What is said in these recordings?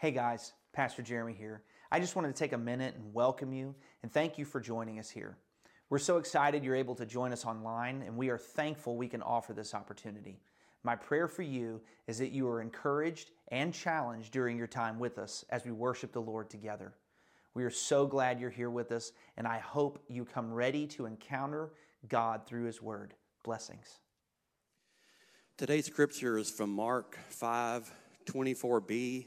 Hey guys, Pastor Jeremy here. I just wanted to take a minute and welcome you and thank you for joining us here. We're so excited you're able to join us online, and we are thankful we can offer this opportunity. My prayer for you is that you are encouraged and challenged during your time with us as we worship the Lord together. We are so glad you're here with us, and I hope you come ready to encounter God through His Word. Blessings. Today's scripture is from Mark 5 24b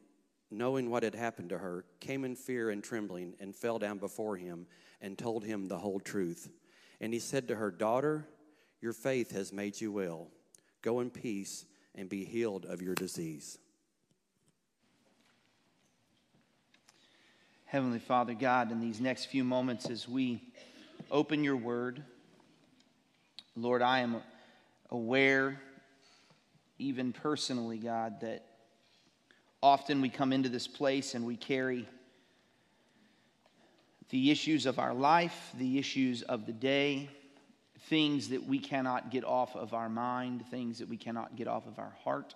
knowing what had happened to her, came in fear and trembling and fell down before him and told him the whole truth. And he said to her, Daughter, your faith has made you well. Go in peace and be healed of your disease. Heavenly Father God, in these next few moments as we open your word, Lord, I am aware, even personally, God, that often we come into this place and we carry the issues of our life, the issues of the day, things that we cannot get off of our mind, things that we cannot get off of our heart,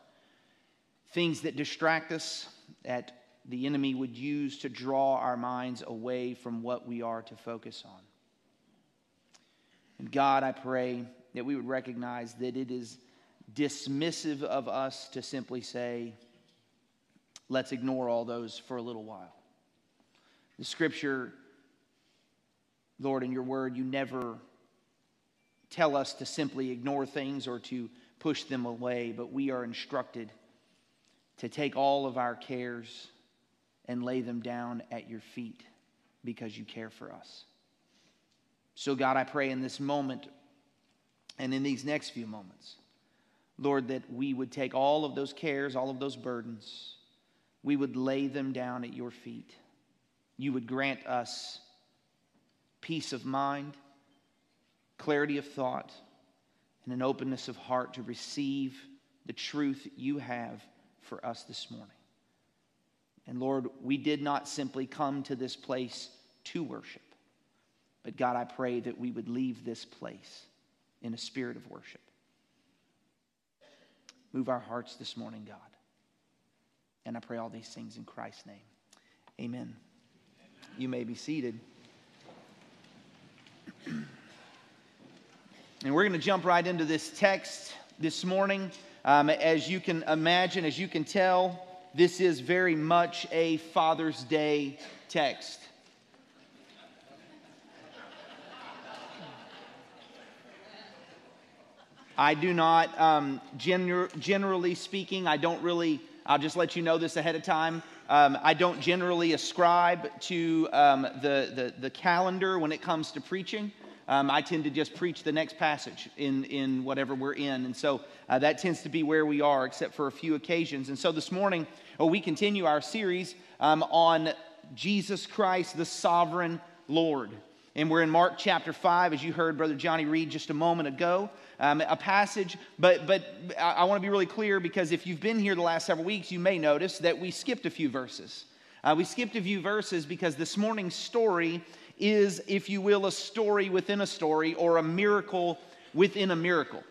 things that distract us, that the enemy would use to draw our minds away from what we are to focus on. And God, I pray that we would recognize that it is dismissive of us to simply say, let's ignore all those for a little while. The scripture Lord, in your word, you never tell us to simply ignore things or to push them away, but we are instructed to take all of our cares and lay them down at your feet because you care for us. So, God, I pray in this moment and in these next few moments, Lord, that we would take all of those cares, all of those burdens, we would lay them down at your feet. You would grant us peace of mind, clarity of thought, and an openness of heart to receive the truth you have for us this morning. And Lord, we did not simply come to this place to worship, but God, I pray that we would leave this place in a spirit of worship. Move our hearts this morning, God. And I pray all these things in Christ's name. Amen. You may be seated. And we're going to jump right into this text this morning. Um, as you can imagine, as you can tell, this is very much a Father's Day text. I do not, um, gener- generally speaking, I don't really, I'll just let you know this ahead of time. Um, I don't generally ascribe to um, the, the, the, calendar when it comes to preaching. Um, I tend to just preach the next passage in, in whatever we're in. And so uh, that tends to be where we are, except for a few occasions. And so this morning, oh, we continue our series um, on Jesus Christ, the sovereign Lord. And we're in Mark chapter 5, as you heard Brother Johnny read just a moment ago. Um, a passage, but, but I, I want to be really clear because if you've been here the last several weeks, you may notice that we skipped a few verses. Uh, we skipped a few verses because this morning's story is, if you will, a story within a story or a miracle within a miracle.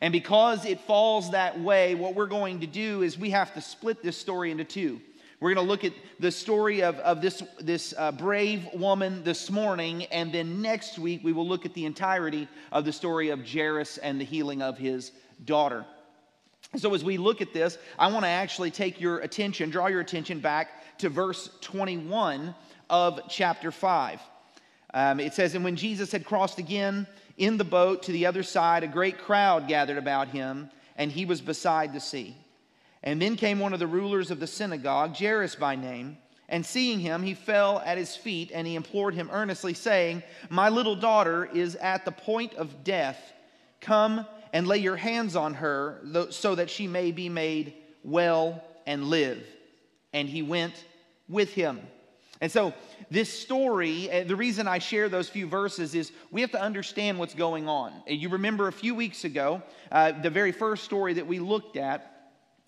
And because it falls that way, what we're going to do is we have to split this story into two. We're going to look at the story of, of this, this uh, brave woman this morning, and then next week we will look at the entirety of the story of Jairus and the healing of his daughter. So, as we look at this, I want to actually take your attention, draw your attention back to verse 21 of chapter 5. Um, it says, And when Jesus had crossed again in the boat to the other side, a great crowd gathered about him, and he was beside the sea. And then came one of the rulers of the synagogue, Jairus by name. And seeing him, he fell at his feet and he implored him earnestly, saying, My little daughter is at the point of death. Come and lay your hands on her so that she may be made well and live. And he went with him. And so, this story, uh, the reason I share those few verses is we have to understand what's going on. You remember a few weeks ago, uh, the very first story that we looked at,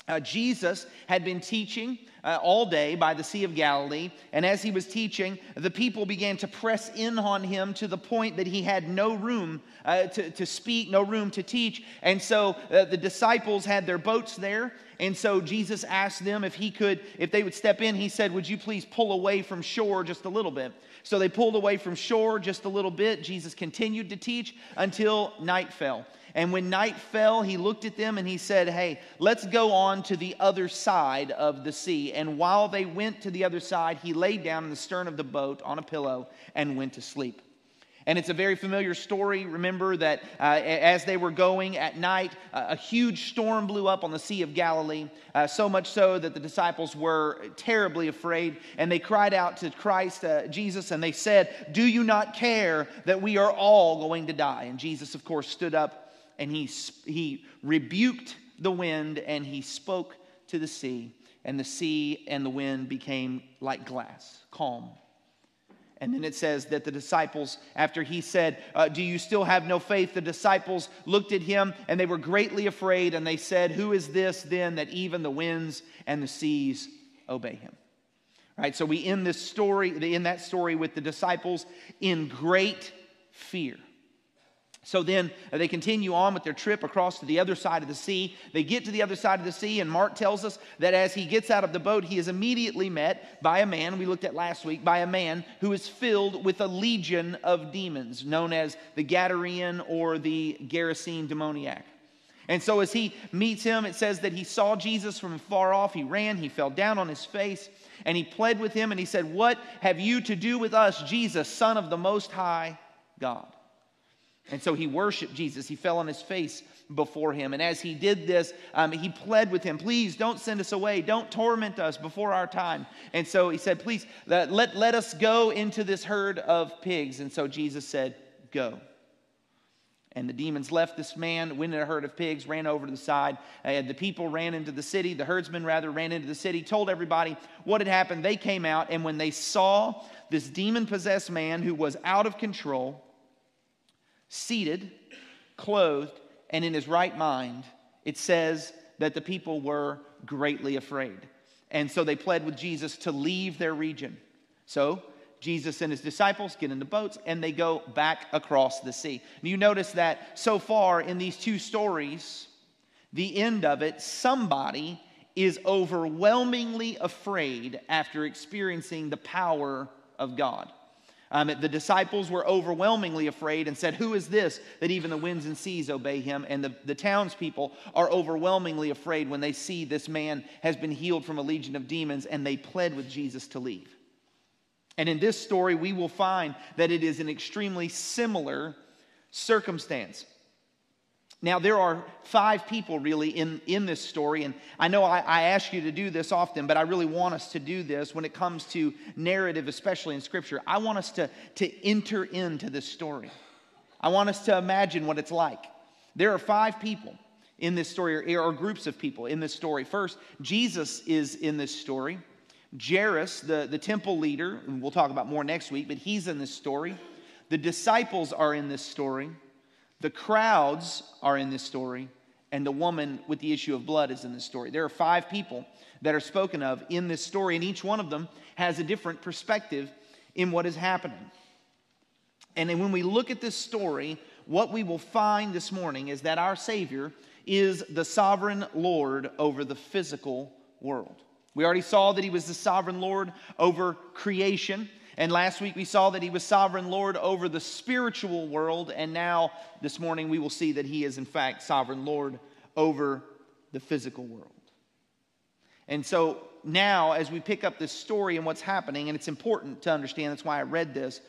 uh, Jesus had been teaching uh, all day by the Sea of Galilee, and as he was teaching, the people began to press in on him to the point that he had no room uh, to, to speak, no room to teach. And so uh, the disciples had their boats there, and so Jesus asked them if he could, if they would step in. He said, Would you please pull away from shore just a little bit? So they pulled away from shore just a little bit. Jesus continued to teach until night fell. And when night fell, he looked at them and he said, Hey, let's go on to the other side of the sea. And while they went to the other side, he laid down in the stern of the boat on a pillow and went to sleep. And it's a very familiar story. Remember that uh, as they were going at night, uh, a huge storm blew up on the Sea of Galilee, uh, so much so that the disciples were terribly afraid. And they cried out to Christ, uh, Jesus, and they said, Do you not care that we are all going to die? And Jesus, of course, stood up and he, he rebuked the wind and he spoke to the sea. And the sea and the wind became like glass, calm. And then it says that the disciples, after he said, uh, Do you still have no faith? The disciples looked at him and they were greatly afraid. And they said, Who is this then that even the winds and the seas obey him? Right. so we end this story, in that story with the disciples in great fear. So then uh, they continue on with their trip across to the other side of the sea. They get to the other side of the sea, and Mark tells us that as he gets out of the boat, he is immediately met by a man, we looked at last week, by a man who is filled with a legion of demons, known as the Gadarene or the Gerasene demoniac. And so as he meets him, it says that he saw Jesus from far off. He ran, he fell down on his face, and he pled with him, and he said, What have you to do with us, Jesus, Son of the Most High God? And so he worshiped Jesus. He fell on his face before him. And as he did this, um, he pled with him, Please don't send us away. Don't torment us before our time. And so he said, Please let, let, let us go into this herd of pigs. And so Jesus said, Go. And the demons left this man, went in a herd of pigs, ran over to the side. Uh, the people ran into the city. The herdsmen, rather, ran into the city, told everybody what had happened. They came out, and when they saw this demon possessed man who was out of control, seated, clothed, and in his right mind, it says that the people were greatly afraid. And so they pled with Jesus to leave their region. So Jesus and his disciples get in the boats and they go back across the sea. And you notice that so far in these two stories, the end of it, somebody is overwhelmingly afraid after experiencing the power of God. Um, the disciples were overwhelmingly afraid and said, Who is this that even the winds and seas obey him? And the, the townspeople are overwhelmingly afraid when they see this man has been healed from a legion of demons and they pled with Jesus to leave. And in this story, we will find that it is an extremely similar circumstance. Now, there are five people really in, in this story, and I know I, I, ask you to do this often, but I really want us to do this when it comes to narrative, especially in Scripture. I want us to, to enter into this story. I want us to imagine what it's like. There are five people in this story, or, or groups of people in this story. First, Jesus is in this story. Jairus, the, the temple leader, and we'll talk about more next week, but he's in this story. The disciples are in this story. The crowds are in this story, and the woman with the issue of blood is in this story. There are five people that are spoken of in this story, and each one of them has a different perspective in what is happening. And when we look at this story, what we will find this morning is that our Savior is the sovereign Lord over the physical world. We already saw that he was the sovereign Lord over creation. And last week we saw that he was sovereign Lord over the spiritual world. And now this morning we will see that he is, in fact, sovereign Lord over the physical world. And so now, as we pick up this story and what's happening, and it's important to understand, that's why I read this.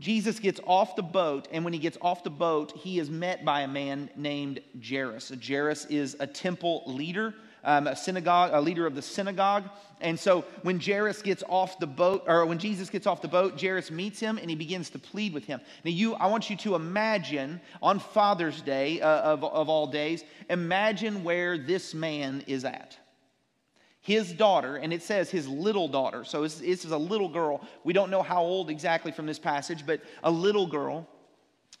Jesus gets off the boat, and when he gets off the boat, he is met by a man named Jairus. Jairus is a temple leader, um, a synagogue, a leader of the synagogue. And so when Jairus gets off the boat, or when Jesus gets off the boat, Jairus meets him and he begins to plead with him. Now, you, I want you to imagine on Father's Day uh, of, of all days, imagine where this man is at his daughter, and it says his little daughter. So this, is a little girl. We don't know how old exactly from this passage, but a little girl.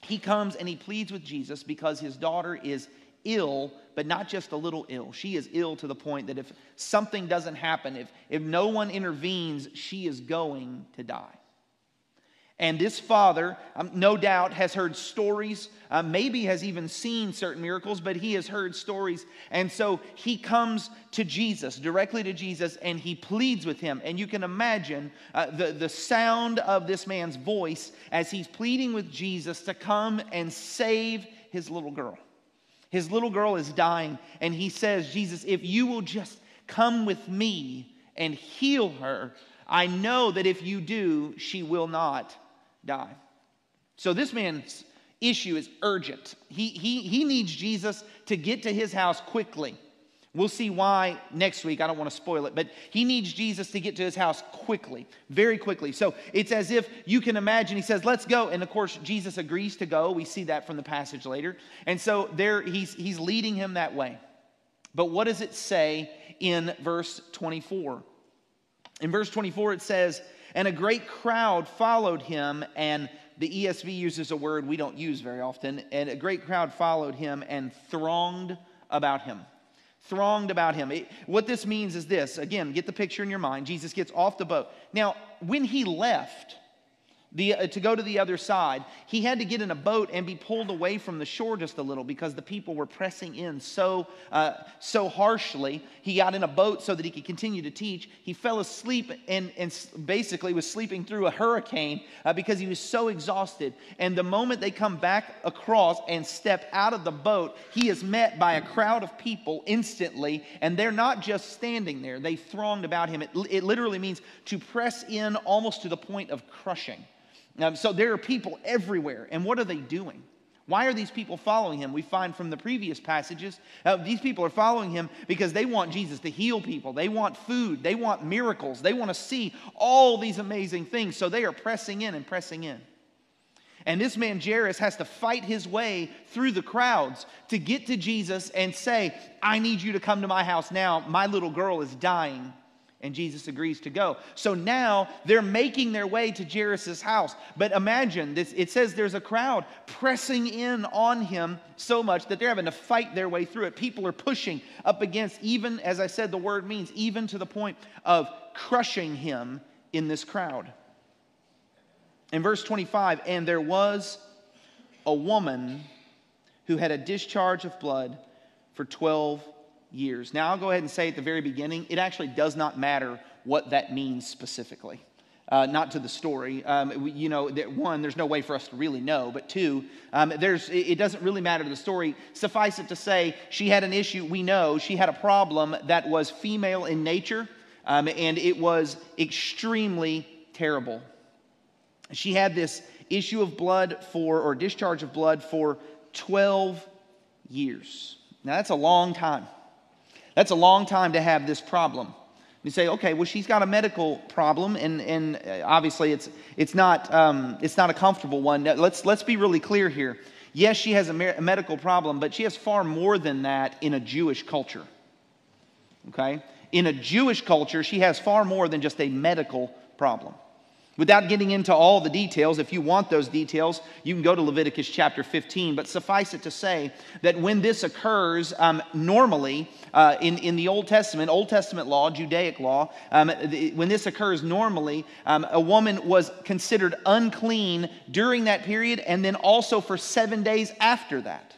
He comes and he pleads with Jesus because his daughter is ill, but not just a little ill. She is ill to the point that if something doesn't happen, if, if no one intervenes, she is going to die. And this father, um, no doubt, has heard stories, uh, maybe has even seen certain miracles, but he has heard stories. And so he comes to Jesus, directly to Jesus, and he pleads with him. And you can imagine uh, the, the sound of this man's voice as he's pleading with Jesus to come and save his little girl. His little girl is dying, and he says, Jesus, if you will just come with me and heal her, I know that if you do, she will not die. So this man's issue is urgent. He, he, he needs Jesus to get to his house quickly. We'll see why next week. I don't want to spoil it, but he needs Jesus to get to his house quickly, very quickly. So it's as if you can imagine, he says, Let's go. And of course, Jesus agrees to go. We see that from the passage later. And so there he's, he's leading him that way. But what does it say in verse 24? In verse 24, it says, and a great crowd followed him, and the ESV uses a word we don't use very often, and a great crowd followed him and thronged about him. Thronged about him. It, what this means is this again, get the picture in your mind. Jesus gets off the boat. Now, when he left, the, uh, to go to the other side, he had to get in a boat and be pulled away from the shore just a little because the people were pressing in so, uh, so harshly. He got in a boat so that he could continue to teach. He fell asleep and, and basically was sleeping through a hurricane uh, because he was so exhausted. And the moment they come back across and step out of the boat, he is met by a crowd of people instantly. And they're not just standing there, they thronged about him. It, it literally means to press in almost to the point of crushing. Um, so there are people everywhere. And what are they doing? Why are these people following him? We find from the previous passages, uh, these people are following him because they want Jesus to heal people. They want food. They want miracles. They want to see all these amazing things. So they are pressing in and pressing in. And this man, Jairus, has to fight his way through the crowds to get to Jesus and say, I need you to come to my house now. My little girl is dying and Jesus agrees to go. So now they're making their way to Jairus' house. But imagine this it says there's a crowd pressing in on him so much that they're having to fight their way through it. People are pushing up against, even as I said, the word means, even to the point of crushing him in this crowd. In verse 25, and there was a woman who had a discharge of blood for 12 years. Now, I'll go ahead and say at the very beginning, it actually does not matter what that means specifically. Uh, not to the story. Um, you know, that one, there's no way for us to really know. But two, um, there's, it doesn't really matter to the story. Suffice it to say, she had an issue. We know she had a problem that was female in nature, um, and it was extremely terrible. She had this issue of blood for, or discharge of blood for 12 years. Now, that's a long time. That's a long time to have this problem. You say, okay, well, she's got a medical problem, and, and uh, obviously it's, it's, not, um, it's not a comfortable one. Let's, let's be really clear here. Yes, she has a, a medical problem, but she has far more than that in a Jewish culture. Okay? In a Jewish culture, she has far more than just a medical problem. Without getting into all the details, if you want those details, you can go to Leviticus chapter 15. But suffice it to say that when this occurs, um, normally uh, in, in the Old Testament, Old Testament law, Judaic law, um, the, when this occurs normally, um, a woman was considered unclean during that period and then also for seven days after that.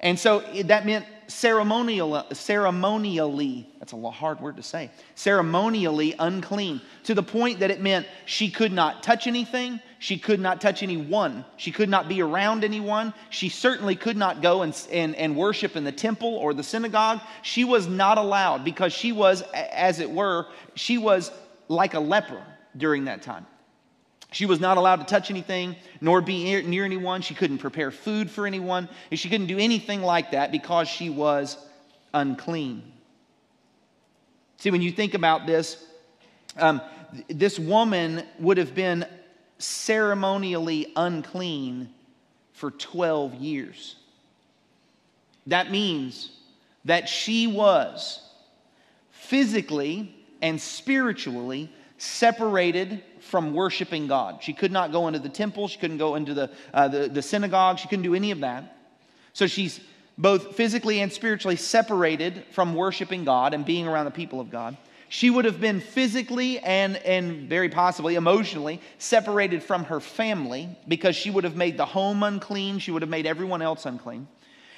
And so that meant ceremonial, ceremonially, that's a hard word to say, ceremonially unclean, to the point that it meant she could not touch anything, she could not touch anyone, she could not be around anyone, she certainly could not go and, and, and worship in the temple or the synagogue. She was not allowed because she was, as it were, she was like a leper during that time. She was not allowed to touch anything nor be near anyone. She couldn't prepare food for anyone. She couldn't do anything like that because she was unclean. See, when you think about this, um, this woman would have been ceremonially unclean for 12 years. That means that she was physically and spiritually separated from worshiping God. She could not go into the temple, she couldn't go into the, uh, the, the synagogue, she couldn't do any of that. So she's both physically and spiritually separated from worshiping God and being around the people of God. She would have been physically and, and very possibly emotionally separated from her family because she would have made the home unclean. She would have made everyone else unclean.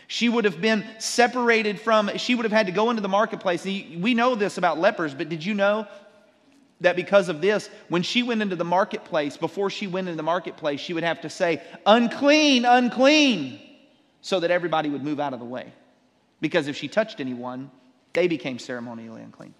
She would have been separated from, she would have had to go into the marketplace. We know this about lepers, but did you know that because of this, when she went into the marketplace, before she went into the marketplace, she would have to say, unclean, unclean, so that everybody would move out of the way. Because if she touched anyone, they became ceremonially unclean.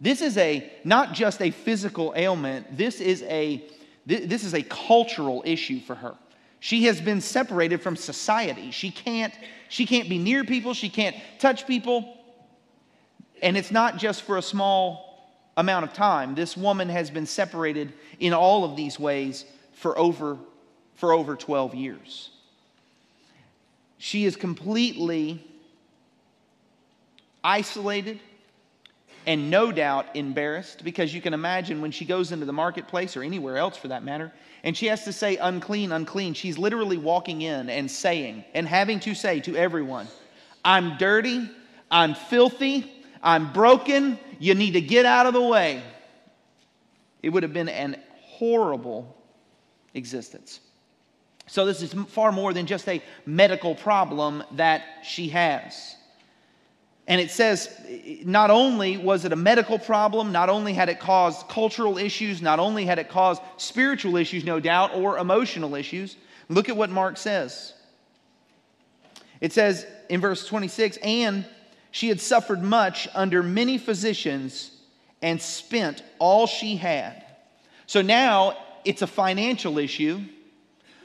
This is a not just a physical ailment, this is a this is a cultural issue for her. She has been separated from society. She can't she can't be near people, she can't touch people. And it's not just for a small amount of time. This woman has been separated in all of these ways for over, for over 12 years. She is completely isolated and no doubt embarrassed because you can imagine when she goes into the marketplace or anywhere else for that matter, and she has to say unclean, unclean, she's literally walking in and saying and having to say to everyone, I'm dirty, I'm filthy, I'm broken. You need to get out of the way. It would have been an horrible existence. So, this is far more than just a medical problem that she has. And it says not only was it a medical problem, not only had it caused cultural issues, not only had it caused spiritual issues, no doubt, or emotional issues. Look at what Mark says. It says in verse 26 and she had suffered much under many physicians and spent all she had. So now it's a financial issue,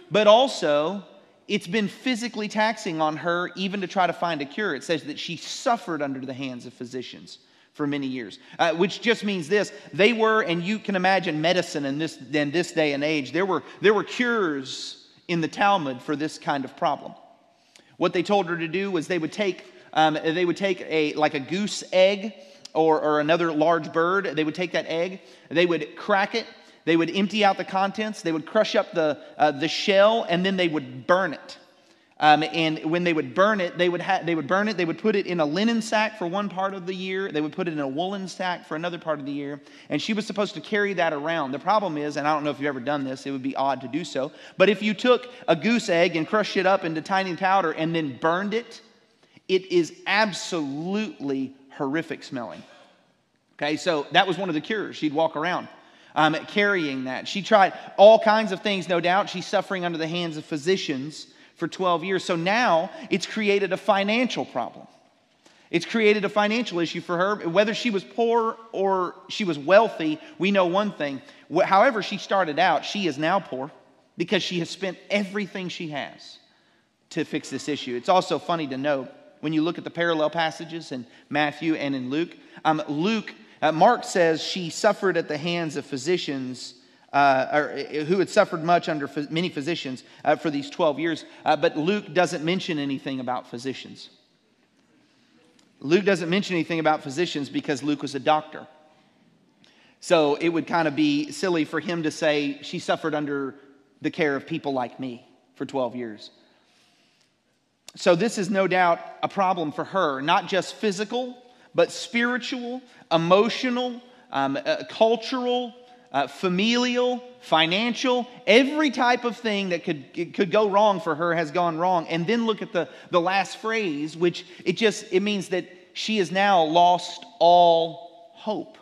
but also it's been physically taxing on her even to try to find a cure. It says that she suffered under the hands of physicians for many years, uh, which just means this: they were, and you can imagine medicine in this in this day and age. There were there were cures in the Talmud for this kind of problem. What they told her to do was they would take um, they would take a like a goose egg or, or another large bird. They would take that egg, they would crack it, they would empty out the contents, they would crush up the, uh, the shell, and then they would burn it. Um, and when they would burn it, they would, ha- they would burn it, they would put it in a linen sack for one part of the year, they would put it in a woolen sack for another part of the year, and she was supposed to carry that around. The problem is, and I don't know if you've ever done this, it would be odd to do so, but if you took a goose egg and crushed it up into tiny powder and then burned it, it is absolutely horrific smelling. Okay, so that was one of the cures. She'd walk around um, carrying that. She tried all kinds of things, no doubt. She's suffering under the hands of physicians for 12 years. So now it's created a financial problem. It's created a financial issue for her. Whether she was poor or she was wealthy, we know one thing. However, she started out, she is now poor because she has spent everything she has to fix this issue. It's also funny to note when you look at the parallel passages in Matthew and in Luke. Um, Luke, uh, Mark says she suffered at the hands of physicians. Uh, or, uh, who had suffered much under many physicians uh, for these 12 years, uh, but Luke doesn't mention anything about physicians. Luke doesn't mention anything about physicians because Luke was a doctor. So it would kind of be silly for him to say she suffered under the care of people like me for 12 years. So, this is no doubt a problem for her, not just physical, but spiritual, emotional, um, uh, cultural, uh, familial, financial, every type of thing that could, could go wrong for her has gone wrong. And then look at the, the last phrase, which it just it means that she has now lost all hope.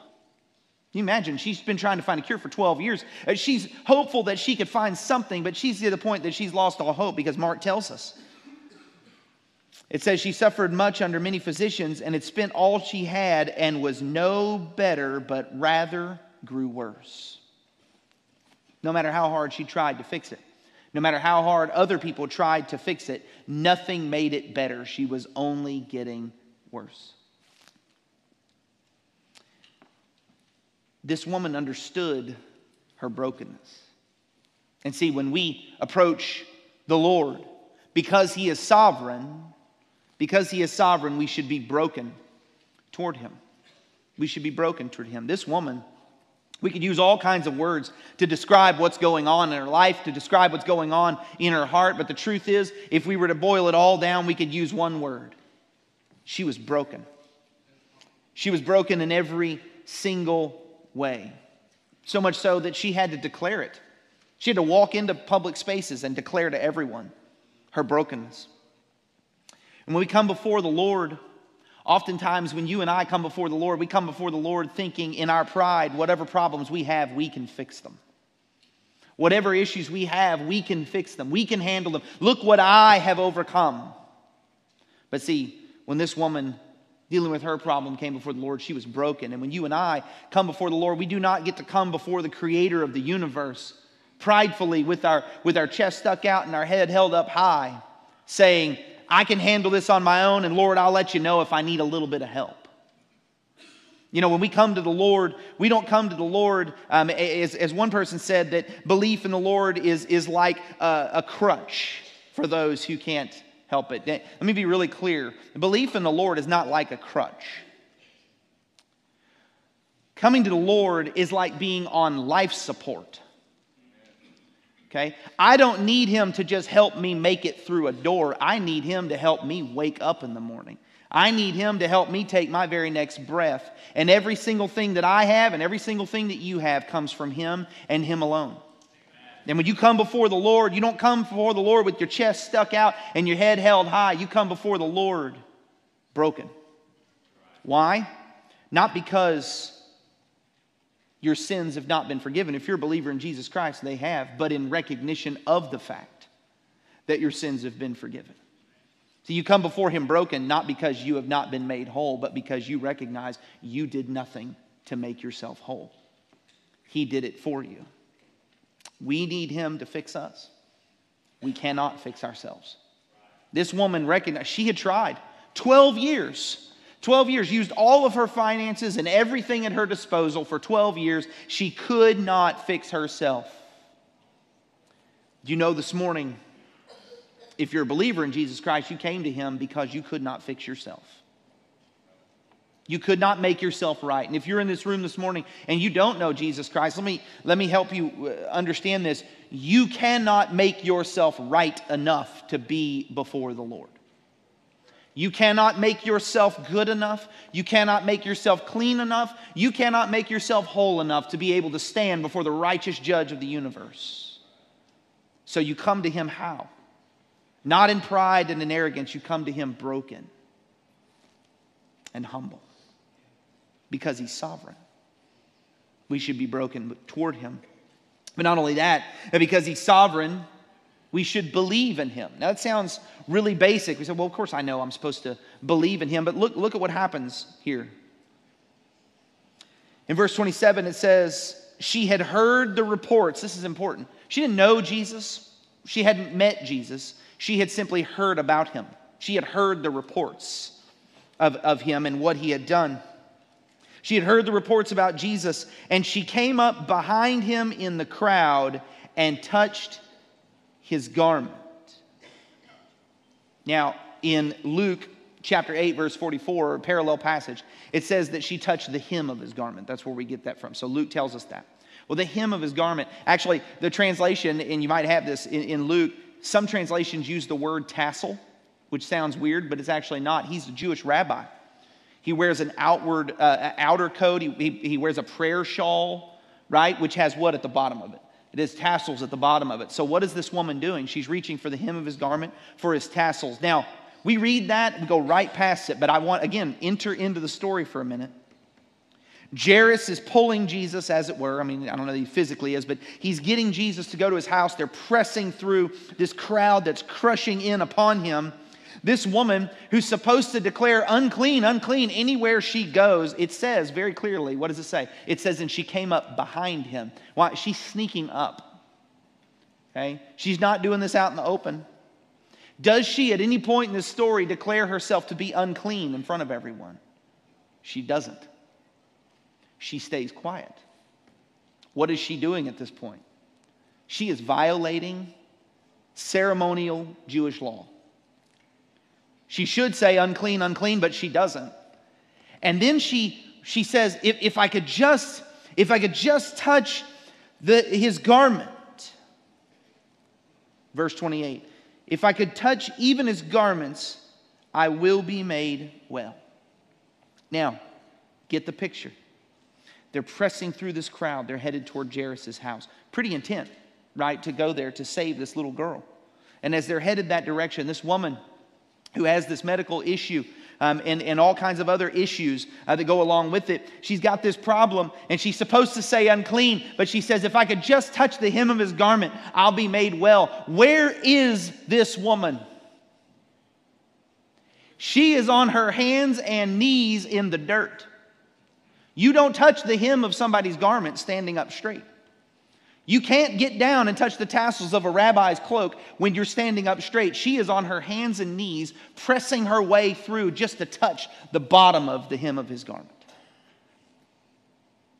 You imagine? She's been trying to find a cure for 12 years. Uh, she's hopeful that she could find something, but she's to the point that she's lost all hope because Mark tells us it says she suffered much under many physicians and had spent all she had and was no better, but rather grew worse. No matter how hard she tried to fix it, no matter how hard other people tried to fix it, nothing made it better. She was only getting worse. This woman understood her brokenness. And see, when we approach the Lord, because He is sovereign, because He is sovereign, we should be broken toward Him. We should be broken toward Him. This woman, we could use all kinds of words to describe what's going on in her life, to describe what's going on in her heart, but the truth is, if we were to boil it all down, we could use one word. She was broken. She was broken in every single way. So much so that she had to declare it. She had to walk into public spaces and declare to everyone her brokenness. And when we come before the Lord, oftentimes when you and I come before the Lord, we come before the Lord thinking in our pride, whatever problems we have, we can fix them. Whatever issues we have, we can fix them. We can handle them. Look what I have overcome. But see, when this woman dealing with her problem came before the Lord, she was broken. And when you and I come before the Lord, we do not get to come before the creator of the universe pridefully with our, with our chest stuck out and our head held up high, saying, I can handle this on my own, and Lord, I'll let you know if I need a little bit of help. You know, when we come to the Lord, we don't come to the Lord, um, as, as one person said, that belief in the Lord is, is like a, a crutch for those who can't help it. Let me be really clear belief in the Lord is not like a crutch. Coming to the Lord is like being on life support. Okay? I don't need him to just help me make it through a door. I need him to help me wake up in the morning. I need him to help me take my very next breath. And every single thing that I have and every single thing that you have comes from him and him alone. And when you come before the Lord, you don't come before the Lord with your chest stuck out and your head held high. You come before the Lord broken. Why? Not because your sins have not been forgiven. If you're a believer in Jesus Christ, they have, but in recognition of the fact that your sins have been forgiven. So you come before Him broken, not because you have not been made whole, but because you recognize you did nothing to make yourself whole. He did it for you. We need Him to fix us. We cannot fix ourselves. This woman recognized, she had tried 12 years 12 years, used all of her finances and everything at her disposal for 12 years. She could not fix herself. You know, this morning, if you're a believer in Jesus Christ, you came to him because you could not fix yourself. You could not make yourself right. And if you're in this room this morning and you don't know Jesus Christ, let me, let me help you uh, understand this. You cannot make yourself right enough to be before the Lord. You cannot make yourself good enough. You cannot make yourself clean enough. You cannot make yourself whole enough to be able to stand before the righteous judge of the universe. So you come to him how? Not in pride and in arrogance. You come to him broken and humble because he's sovereign. We should be broken toward him. But not only that, because he's sovereign, we should believe in him. Now, that sounds really basic. We say, well, of course I know I'm supposed to believe in him, but look, look at what happens here. In verse 27, it says, She had heard the reports. This is important. She didn't know Jesus, she hadn't met Jesus. She had simply heard about him. She had heard the reports of, of him and what he had done. She had heard the reports about Jesus, and she came up behind him in the crowd and touched his garment. Now, in Luke chapter 8, verse 44, a parallel passage, it says that she touched the hem of his garment. That's where we get that from. So Luke tells us that. Well, the hem of his garment, actually, the translation, and you might have this in, in Luke, some translations use the word tassel, which sounds weird, but it's actually not. He's a Jewish rabbi. He wears an outward uh, outer coat. He, he, he wears a prayer shawl, right, which has what at the bottom of it? It has tassels at the bottom of it. So, what is this woman doing? She's reaching for the hem of his garment for his tassels. Now, we read that and go right past it, but I want, again, enter into the story for a minute. Jairus is pulling Jesus, as it were. I mean, I don't know that he physically is, but he's getting Jesus to go to his house. They're pressing through this crowd that's crushing in upon him. This woman who's supposed to declare unclean, unclean anywhere she goes, it says very clearly, what does it say? It says, and she came up behind him. Why? She's sneaking up. Okay? She's not doing this out in the open. Does she at any point in this story declare herself to be unclean in front of everyone? She doesn't. She stays quiet. What is she doing at this point? She is violating ceremonial Jewish law. She should say unclean, unclean, but she doesn't. And then she, she says, if, if I could just, if I could just touch the, his garment. Verse 28 If I could touch even his garments, I will be made well. Now, get the picture. They're pressing through this crowd. They're headed toward Jairus' house. Pretty intent, right, to go there to save this little girl. And as they're headed that direction, this woman who has this medical issue um, and, and all kinds of other issues uh, that go along with it. She's got this problem, and she's supposed to say unclean, but she says, If I could just touch the hem of his garment, I'll be made well. Where is this woman? She is on her hands and knees in the dirt. You don't touch the hem of somebody's garment standing up straight. You can't get down and touch the tassels of a rabbi's cloak when you're standing up straight. She is on her hands and knees, pressing her way through just to touch the bottom of the hem of his garment.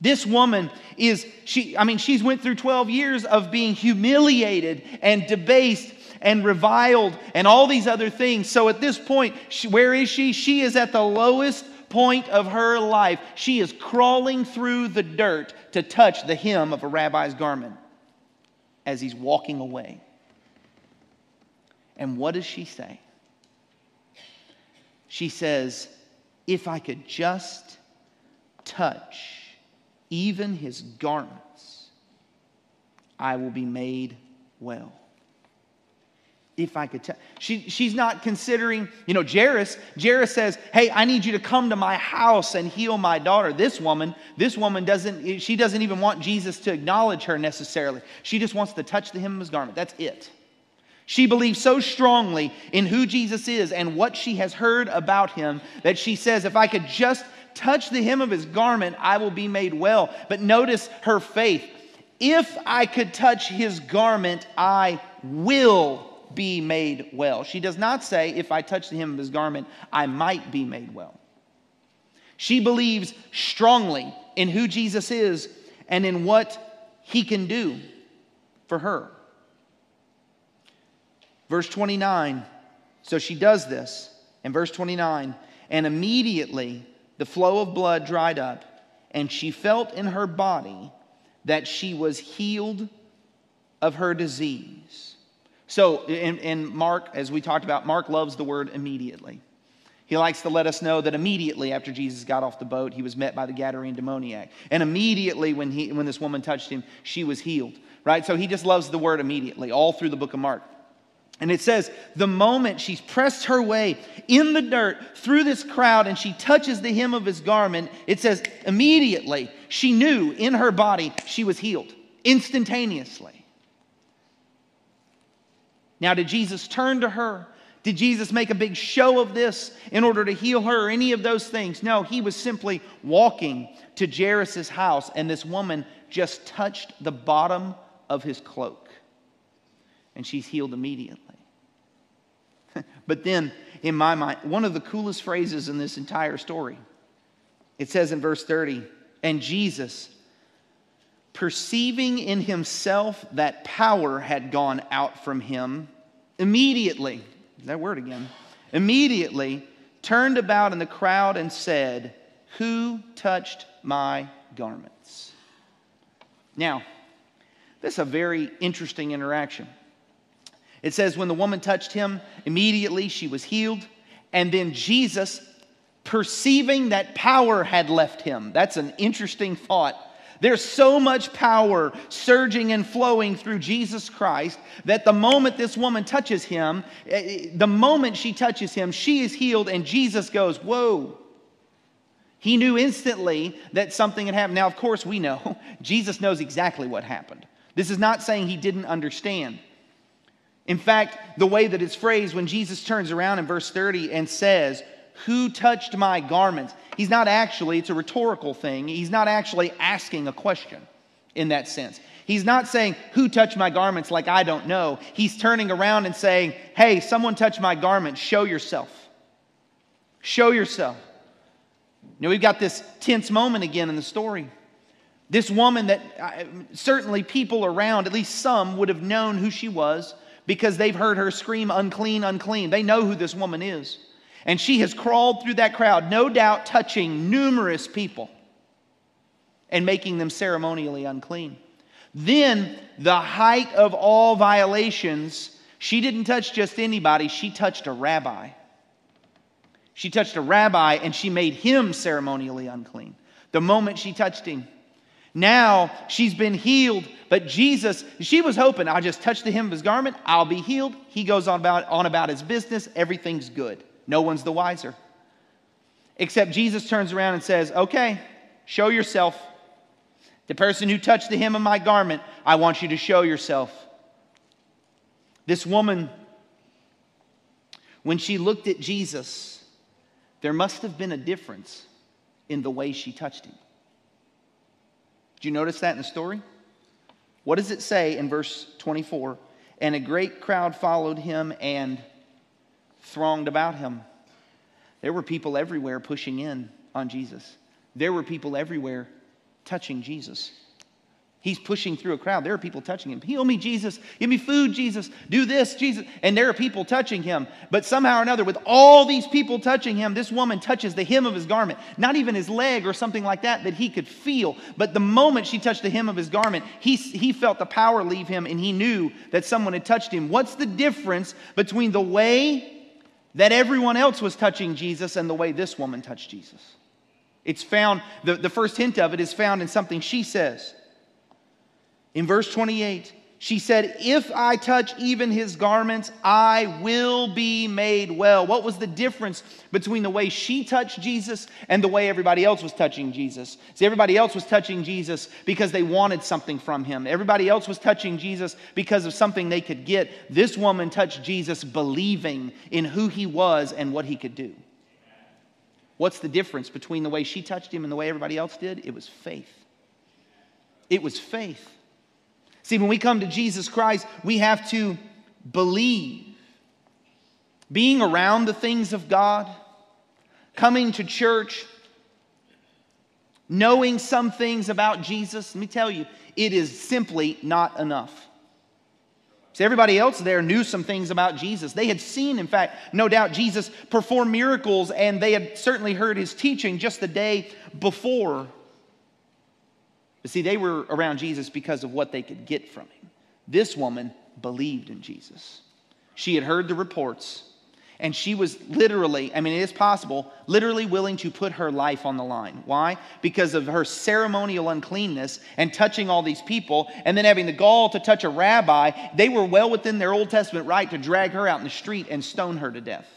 This woman is, she, I mean, she's went through 12 years of being humiliated and debased and reviled and all these other things. So at this point, she, where is she? She is at the lowest point of her life, she is crawling through the dirt to touch the hem of a rabbi's garment as he's walking away. And what does she say? She says, If I could just touch even his garments, I will be made well if I could tell. She, she's not considering, you know, Jairus. Jairus says, Hey, I need you to come to my house and heal my daughter. This woman, this woman doesn't, she doesn't even want Jesus to acknowledge her necessarily. She just wants to touch the hem of his garment. That's it. She believes so strongly in who Jesus is and what she has heard about him that she says, If I could just touch the hem of his garment, I will be made well. But notice her faith. If I could touch his garment, I will be made well. She does not say, if I touch the hem of his garment, I might be made well. She believes strongly in who Jesus is and in what he can do for her. Verse 29, so she does this. And verse 29, and immediately the flow of blood dried up, and she felt in her body that she was healed of her disease. So, in, in, Mark, as we talked about, Mark loves the word immediately. He likes to let us know that immediately after Jesus got off the boat, he was met by the Gadarene demoniac. And immediately when, he, when this woman touched him, she was healed, right? So he just loves the word immediately, all through the book of Mark. And it says, the moment she's pressed her way in the dirt through this crowd and she touches the hem of his garment, it says, immediately she knew in her body she was healed, instantaneously. Now, did Jesus turn to her? Did Jesus make a big show of this in order to heal her or any of those things? No, he was simply walking to Jairus' house, and this woman just touched the bottom of his cloak, and she's healed immediately. but then, in my mind, one of the coolest phrases in this entire story it says in verse 30, and Jesus, perceiving in himself that power had gone out from him, immediately, that word again, immediately turned about in the crowd and said, Who touched my garments? Now, this is a very interesting interaction. It says, When the woman touched him, immediately she was healed. And then Jesus, perceiving that power had left him. That's an interesting thought there's so much power surging and flowing through Jesus Christ that the moment this woman touches him, eh, eh, the moment she touches him, she is healed, and Jesus goes, Whoa. He knew instantly that something had happened. Now, of course, we know Jesus knows exactly what happened. This is not saying he didn't understand. In fact, the way that it's phrased when Jesus turns around in verse 30 and says, Who touched my garments? He's not actually, it's a rhetorical thing. He's not actually asking a question in that sense. He's not saying, Who touched my garments like I don't know. He's turning around and saying, Hey, someone touched my garment. Show yourself. Show yourself. Now we've got this tense moment again in the story. This woman that uh, certainly people around, at least some, would have known who she was because they've heard her scream, unclean, unclean. They know who this woman is. And she has crawled through that crowd, no doubt touching numerous people and making them ceremonially unclean. Then, the height of all violations, she didn't touch just anybody, she touched a rabbi. She touched a rabbi and she made him ceremonially unclean. The moment she touched him, now she's been healed, but Jesus, she was hoping, I'll just touch the hem of his garment, I'll be healed. He goes on about, on about his business, everything's good. No one's the wiser. Except Jesus turns around and says, Okay, show yourself. The person who touched the hem of my garment, I want you to show yourself. This woman, when she looked at Jesus, there must have been a difference in the way she touched him. Do you notice that in the story? What does it say in verse 24? And a great crowd followed him and thronged about him. There were people everywhere pushing in on Jesus. There were people everywhere touching Jesus. He's pushing through a crowd. There are people touching him. Heal me, Jesus. Give me food, Jesus. Do this, Jesus. And there are people touching him. But somehow or another, with all these people touching him, this woman touches the hem of his garment. Not even his leg or something like that that he could feel. But the moment she touched the hem of his garment, he, he felt the power leave him and he knew that someone had touched him. What's the difference between the way that everyone else was touching Jesus and the way this woman touched Jesus? It's found, the, the first hint of it is found in something she says. In verse 28, she said, If I touch even his garments, I will be made well. What was the difference between the way she touched Jesus and the way everybody else was touching Jesus? See, everybody else was touching Jesus because they wanted something from him. Everybody else was touching Jesus because of something they could get. This woman touched Jesus believing in who he was and what he could do. What's the difference between the way she touched him and the way everybody else did? It was faith. It was faith. See, when we come to Jesus Christ, we have to believe. Being around the things of God, coming to church, knowing some things about Jesus, let me tell you, it is simply not enough. See, everybody else there knew some things about Jesus. They had seen, in fact, no doubt, Jesus perform miracles, and they had certainly heard his teaching just the day before. But see, they were around Jesus because of what they could get from him. This woman believed in Jesus. She had heard the reports, and she was literally, I mean, it is possible, literally willing to put her life on the line. Why? Because of her ceremonial uncleanness and touching all these people, and then having the gall to touch a rabbi, they were well within their Old Testament right to drag her out in the street and stone her to death.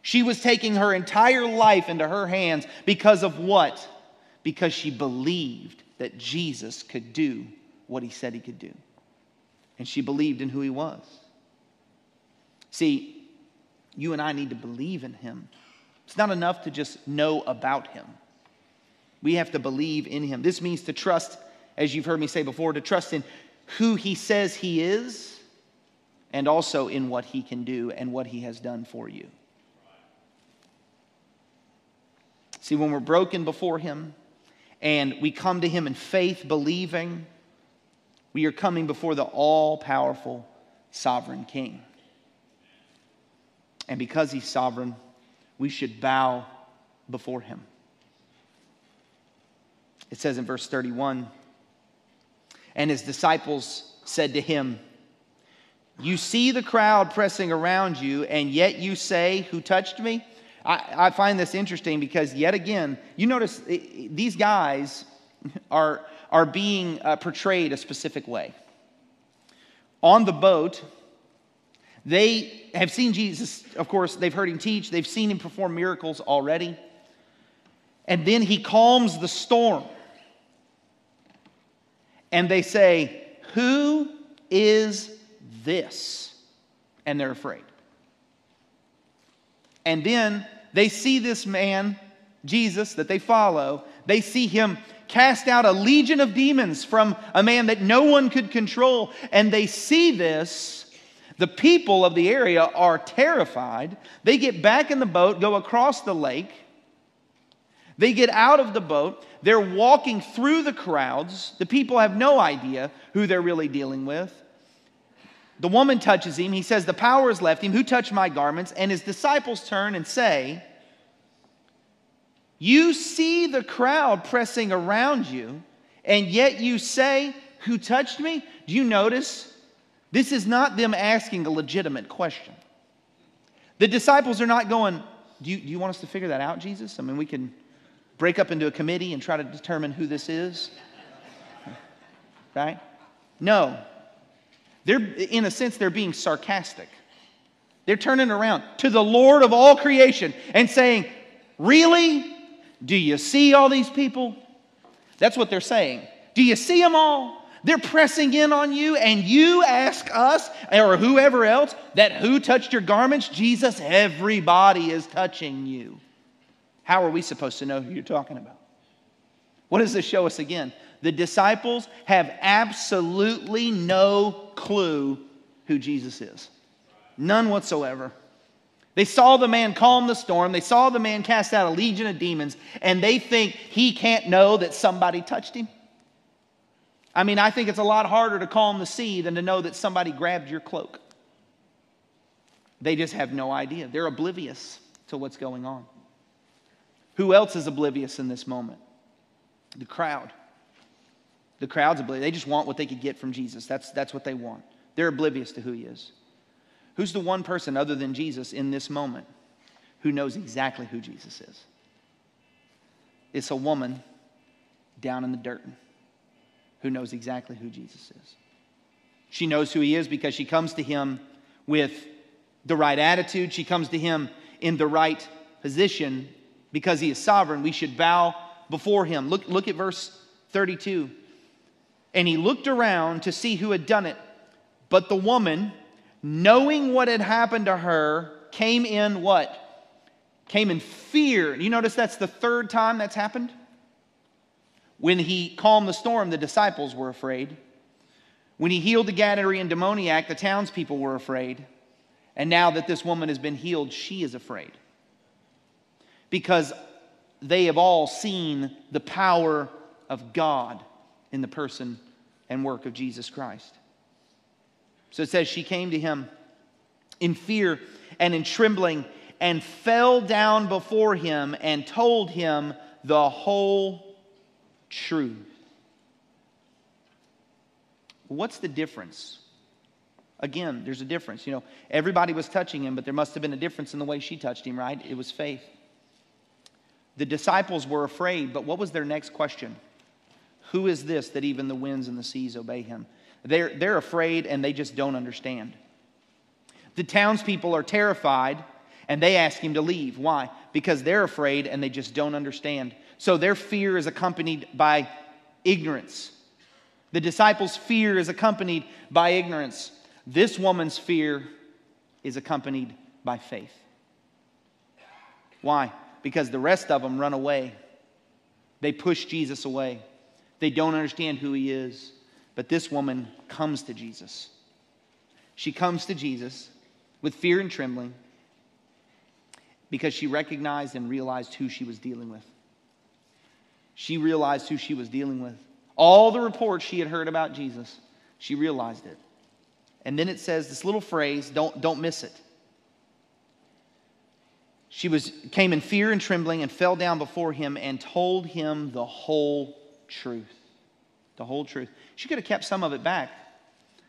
She was taking her entire life into her hands because of what? Because she believed that Jesus could do what he said he could do. And she believed in who he was. See, you and I need to believe in him. It's not enough to just know about him. We have to believe in him. This means to trust, as you've heard me say before, to trust in who he says he is and also in what he can do and what he has done for you. See, when we're broken before him, and we come to Him in faith, believing, we are coming before the all powerful sovereign King. And because He's sovereign, we should bow before Him. It says in verse 31 And His disciples said to Him, You see the crowd pressing around you, and yet you say, Who touched me? I, I find this interesting because, yet again, you notice eh, these guys are, are being uh, portrayed a specific way. On the boat, they have seen Jesus, of course, they've heard him teach, they've seen him perform miracles already. And then he calms the storm. And they say, Who is this? And they're afraid. And then they see this man, Jesus, that they follow. They see him cast out a legion of demons from a man that no one could control. And they see this. The people of the area are terrified. They get back in the boat, go across the lake. They get out of the boat. They're walking through the crowds. The people have no idea who they're really dealing with. The woman touches him. He says, The power has left him. Who touched my garments? And his disciples turn and say, You see the crowd pressing around you, and yet you say, Who touched me? Do you notice? This is not them asking a legitimate question. The disciples are not going, do you, do you want us to figure that out, Jesus? I mean, we can break up into a committee and try to determine who this is. right? No. They're, in a sense, they're being sarcastic. They're turning around to the Lord of all creation and saying, Really? Do you see all these people? That's what they're saying. Do you see them all? They're pressing in on you, and you ask us or whoever else that who touched your garments? Jesus, everybody is touching you. How are we supposed to know who you're talking about? What does this show us again? The disciples have absolutely no clue who Jesus is. None whatsoever. They saw the man calm the storm, they saw the man cast out a legion of demons, and they think he can't know that somebody touched him. I mean, I think it's a lot harder to calm the sea than to know that somebody grabbed your cloak. They just have no idea. They're oblivious to what's going on. Who else is oblivious in this moment? The crowd. The crowd's oblivious. They just want what they could get from Jesus. That's, that's what they want. They're oblivious to who he is. Who's the one person other than Jesus in this moment who knows exactly who Jesus is? It's a woman down in the dirt who knows exactly who Jesus is. She knows who he is because she comes to him with the right attitude. She comes to him in the right position because he is sovereign. We should bow before him. Look, look at verse 32. And he looked around to see who had done it. But the woman, knowing what had happened to her, came in what? Came in fear. You notice that's the third time that's happened? When he calmed the storm, the disciples were afraid. When he healed the Gadarene demoniac, the townspeople were afraid. And now that this woman has been healed, she is afraid. Because they have all seen the power of God in the person and work of Jesus Christ. So it says, She came to him in fear and in trembling and fell down before him and told him the whole truth. What's the difference? Again, there's a difference. You know, everybody was touching him, but there must have been a difference in the way she touched him, right? It was faith. The disciples were afraid, but what was their next question? Who is this that even the winds and the seas obey him? They're, they're afraid and they just don't understand. The townspeople are terrified and they ask him to leave. Why? Because they're afraid and they just don't understand. So their fear is accompanied by ignorance. The disciples' fear is accompanied by ignorance. This woman's fear is accompanied by faith. Why? Because the rest of them run away. They push Jesus away. They don't understand who he is. But this woman comes to Jesus. She comes to Jesus with fear and trembling because she recognized and realized who she was dealing with she realized who she was dealing with. All the reports she had heard about Jesus, she realized it. And then it says this little phrase, don't, don't miss it. She was, came in fear and trembling and fell down before him and told him the whole truth. The whole truth. She could have kept some of it back.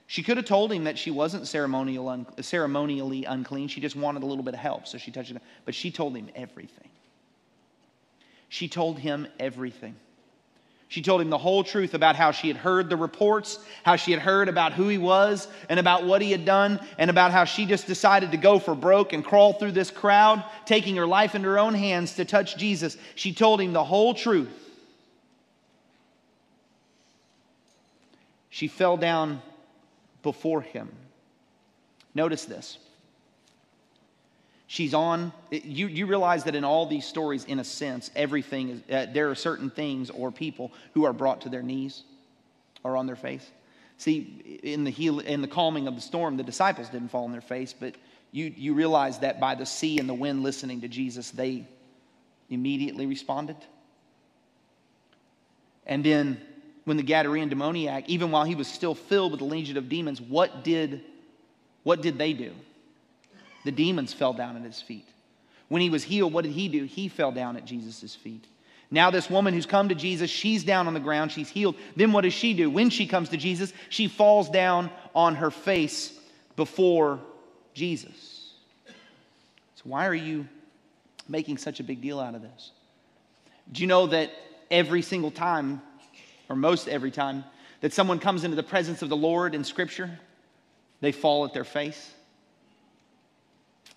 She could have told him that she wasn't ceremonial un, ceremonially unclean. She just wanted a little bit of help, so she touched it. But she told him everything. She told him everything. She told him the whole truth about how she had heard the reports, how she had heard about who he was, and about what he had done, and about how she just decided to go for broke and crawl through this crowd, taking her life into her own hands to touch Jesus. She told him the whole truth. She fell down before him. Notice this. She's on, you, you realize that in all these stories, in a sense, everything is, uh, there are certain things or people who are brought to their knees or on their face. See, in the, heal, in the calming of the storm, the disciples didn't fall on their face, but you, you realize that by the sea and the wind listening to Jesus, they immediately responded. And then when the Gadarene demoniac, even while he was still filled with the legion of demons, what did, what did they do? The demons fell down at his feet. When he was healed, what did he do? He fell down at Jesus' feet. Now, this woman who's come to Jesus, she's down on the ground, she's healed. Then what does she do? When she comes to Jesus, she falls down on her face before Jesus. So, why are you making such a big deal out of this? Do you know that every single time, or most every time, that someone comes into the presence of the Lord in Scripture, they fall at their face?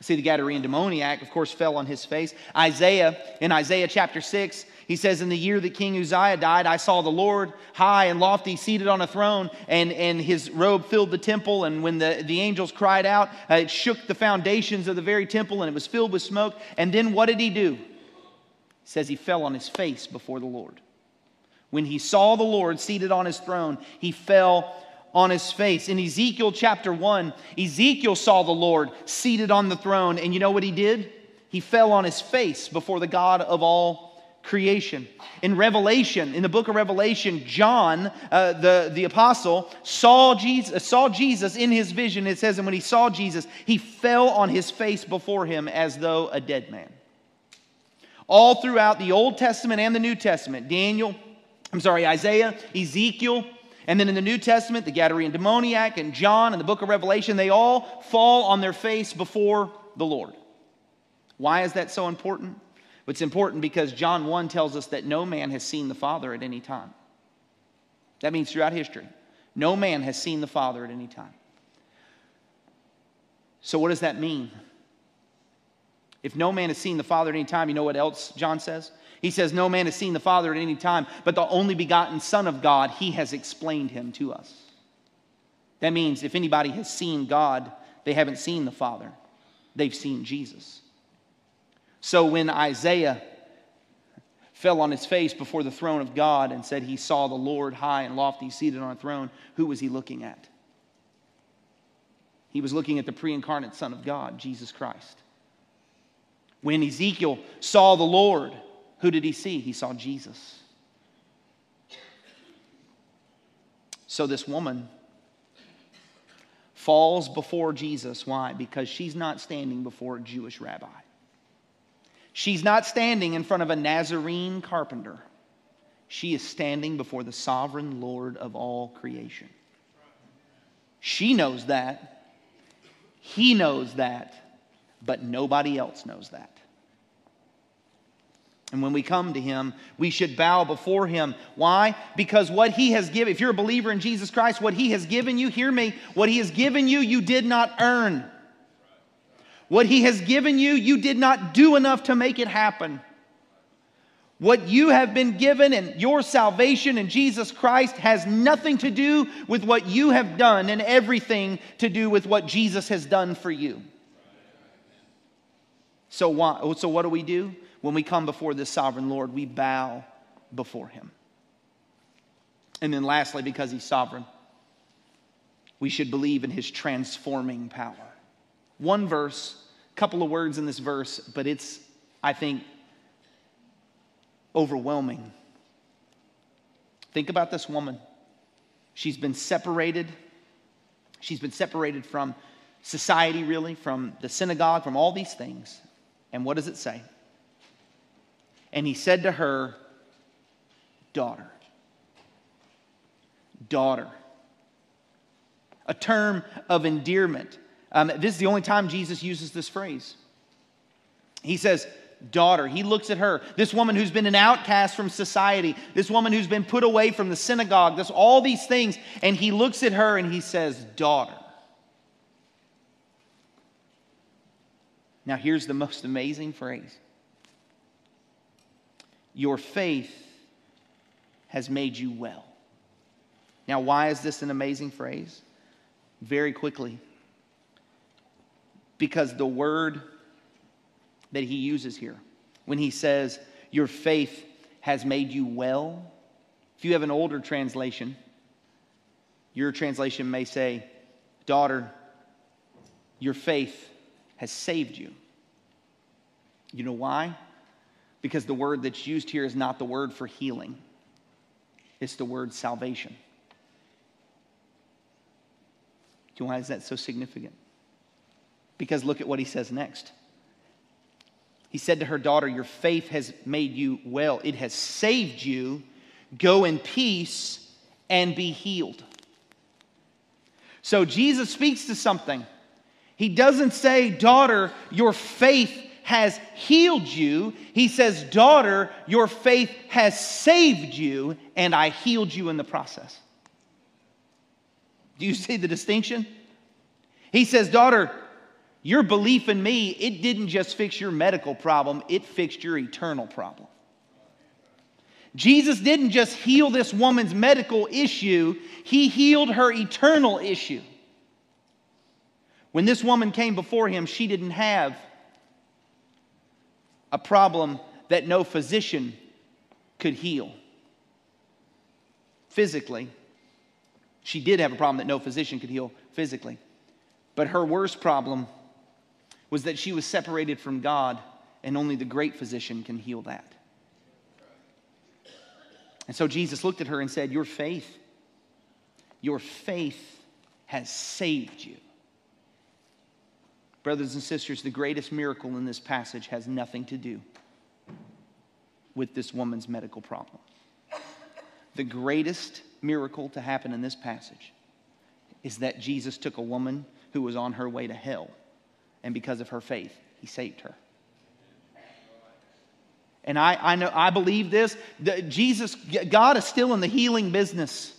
See, the Gadarene demoniac, of course, fell on his face. Isaiah, in Isaiah chapter 6, he says, In the year that King Uzziah died, I saw the Lord high and lofty, seated on a throne, and, and his robe filled the temple. And when the, the angels cried out, uh, it shook the foundations of the very temple, and it was filled with smoke. And then what did he do? He says he fell on his face before the Lord. When he saw the Lord seated on his throne, he fell on his face. In Ezekiel chapter 1, Ezekiel saw the Lord seated on the throne, and you know what he did? He fell on his face before the God of all creation. In Revelation, in the book of Revelation, John, uh, the, the apostle, saw Jesus, saw Jesus in his vision. It says, and when he saw Jesus, he fell on his face before him as though a dead man. All throughout the Old Testament and the New Testament, Daniel, I'm sorry, Isaiah, Ezekiel, and then in the New Testament, the Gadarene demoniac and John and the book of Revelation, they all fall on their face before the Lord. Why is that so important? It's important because John 1 tells us that no man has seen the Father at any time. That means throughout history, no man has seen the Father at any time. So, what does that mean? If no man has seen the Father at any time, you know what else John says? He says, No man has seen the Father at any time, but the only begotten Son of God, he has explained him to us. That means if anybody has seen God, they haven't seen the Father, they've seen Jesus. So when Isaiah fell on his face before the throne of God and said he saw the Lord high and lofty seated on a throne, who was he looking at? He was looking at the pre incarnate Son of God, Jesus Christ. When Ezekiel saw the Lord, who did he see? He saw Jesus. So this woman falls before Jesus. Why? Because she's not standing before a Jewish rabbi. She's not standing in front of a Nazarene carpenter. She is standing before the sovereign Lord of all creation. She knows that. He knows that. But nobody else knows that. And when we come to him, we should bow before him. Why? Because what he has given, if you're a believer in Jesus Christ, what he has given you, hear me, what he has given you, you did not earn. What he has given you, you did not do enough to make it happen. What you have been given and your salvation in Jesus Christ has nothing to do with what you have done and everything to do with what Jesus has done for you. So, why, so what do we do? When we come before this sovereign Lord, we bow before him. And then, lastly, because he's sovereign, we should believe in his transforming power. One verse, a couple of words in this verse, but it's, I think, overwhelming. Think about this woman. She's been separated. She's been separated from society, really, from the synagogue, from all these things. And what does it say? And he said to her, Daughter. Daughter. A term of endearment. Um, this is the only time Jesus uses this phrase. He says, daughter. He looks at her, this woman who's been an outcast from society, this woman who's been put away from the synagogue, this all these things, and he looks at her and he says, "Daughter." Now here's the most amazing phrase. Your faith has made you well. Now, why is this an amazing phrase? Very quickly, Because the word that he uses here, when he says, Your faith has made you well, if you have an older translation, your translation may say, Daughter, your faith has saved you. You know why? Because the word that's used here is not the word for healing, it's the word salvation. Do you why is that so significant? Because look at what he says next. He said to her daughter, Your faith has made you well, it has saved you. Go in peace and be healed. So Jesus speaks to something. He doesn't say, Daughter, your faith has healed you. He says, Daughter, your faith has saved you, and I healed you in the process. Do you see the distinction? He says, Daughter, your belief in me, it didn't just fix your medical problem, it fixed your eternal problem. Jesus didn't just heal this woman's medical issue, he healed her eternal issue. When this woman came before him, she didn't have a problem that no physician could heal. Physically, she did have a problem that no physician could heal physically. But her worst problem was that she was separated from God, and only the great physician can heal that. And so Jesus looked at her and said, Your faith, your faith has saved you. Brothers and sisters, the greatest miracle in this passage has nothing to do with this woman's medical problem. The greatest miracle to happen in this passage is that Jesus took a woman who was on her way to hell, and because of her faith, he saved her. And I, I know I believe this. Jesus, God is still in the healing business.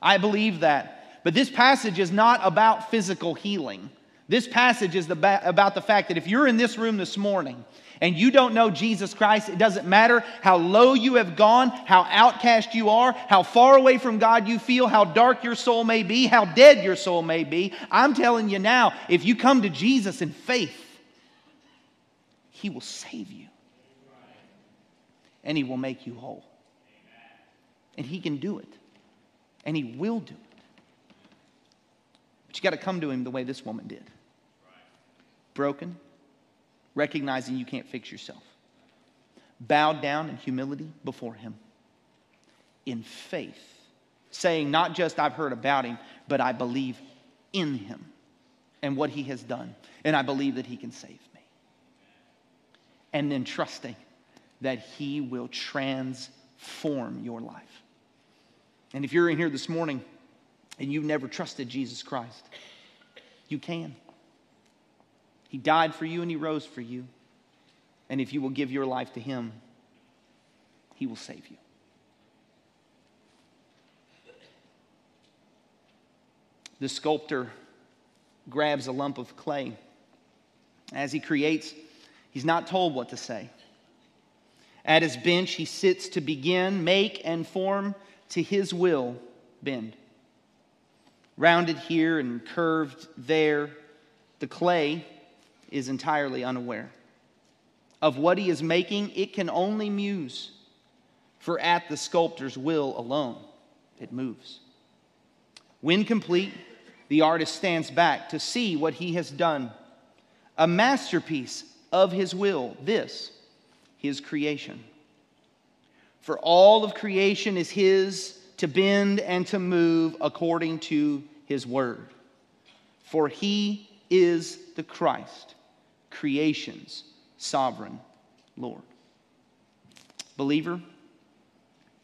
I believe that. But this passage is not about physical healing. This passage is about the fact that if you're in this room this morning and you don't know Jesus Christ, it doesn't matter how low you have gone, how outcast you are, how far away from God you feel, how dark your soul may be, how dead your soul may be. I'm telling you now, if you come to Jesus in faith, He will save you and He will make you whole. And He can do it, and He will do it. But you got to come to Him the way this woman did broken, recognizing you can't fix yourself, bowed down in humility before Him, in faith, saying, Not just I've heard about Him, but I believe in Him and what He has done, and I believe that He can save me. And then trusting that He will transform your life. And if you're in here this morning and you've never trusted Jesus Christ, you can. He died for you and He rose for you. And if you will give your life to Him, He will save you. The sculptor grabs a lump of clay. As he creates, he's not told what to say. At his bench, he sits to begin, make, and form to his will bend. Rounded here and curved there, the clay is entirely unaware. Of what he is making, it can only muse, for at the sculptor's will alone, it moves. When complete, the artist stands back to see what he has done. A masterpiece of his will, this his creation. For all of creation is his to bend and to move according to his word. For he is the Christ, creation's sovereign Lord. Believer,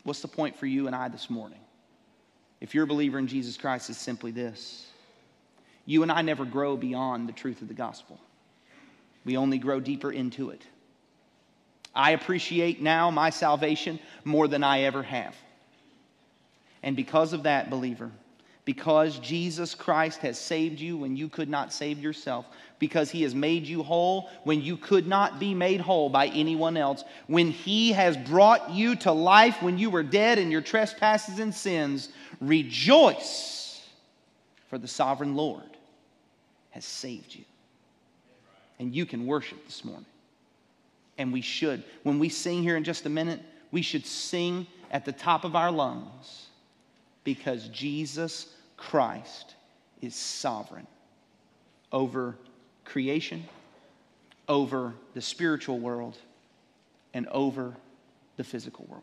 what's the point for you and I this morning? If you're a believer in Jesus Christ, it's simply this you and I never grow beyond the truth of the gospel, we only grow deeper into it. I appreciate now my salvation more than I ever have. And because of that, believer, because Jesus Christ has saved you when you could not save yourself, because he has made you whole when you could not be made whole by anyone else, when he has brought you to life when you were dead in your trespasses and sins, rejoice, for the sovereign Lord has saved you. And you can worship this morning. And we should. When we sing here in just a minute, we should sing at the top of our lungs because Jesus Christ is sovereign over creation, over the spiritual world, and over the physical world.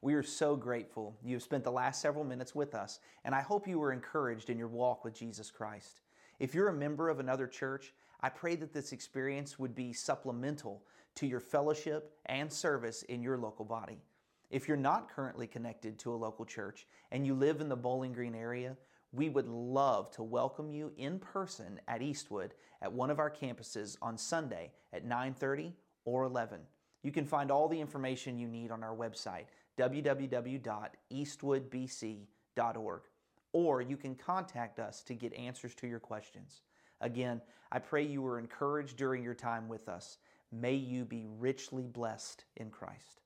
We are so grateful you have spent the last several minutes with us, and I hope you were encouraged in your walk with Jesus Christ. If you're a member of another church, I pray that this experience would be supplemental to your fellowship and service in your local body. If you're not currently connected to a local church and you live in the Bowling Green area, we would love to welcome you in person at Eastwood at one of our campuses on Sunday at 9:30 or 11. You can find all the information you need on our website www.eastwoodbc.org or you can contact us to get answers to your questions. Again, I pray you were encouraged during your time with us. May you be richly blessed in Christ.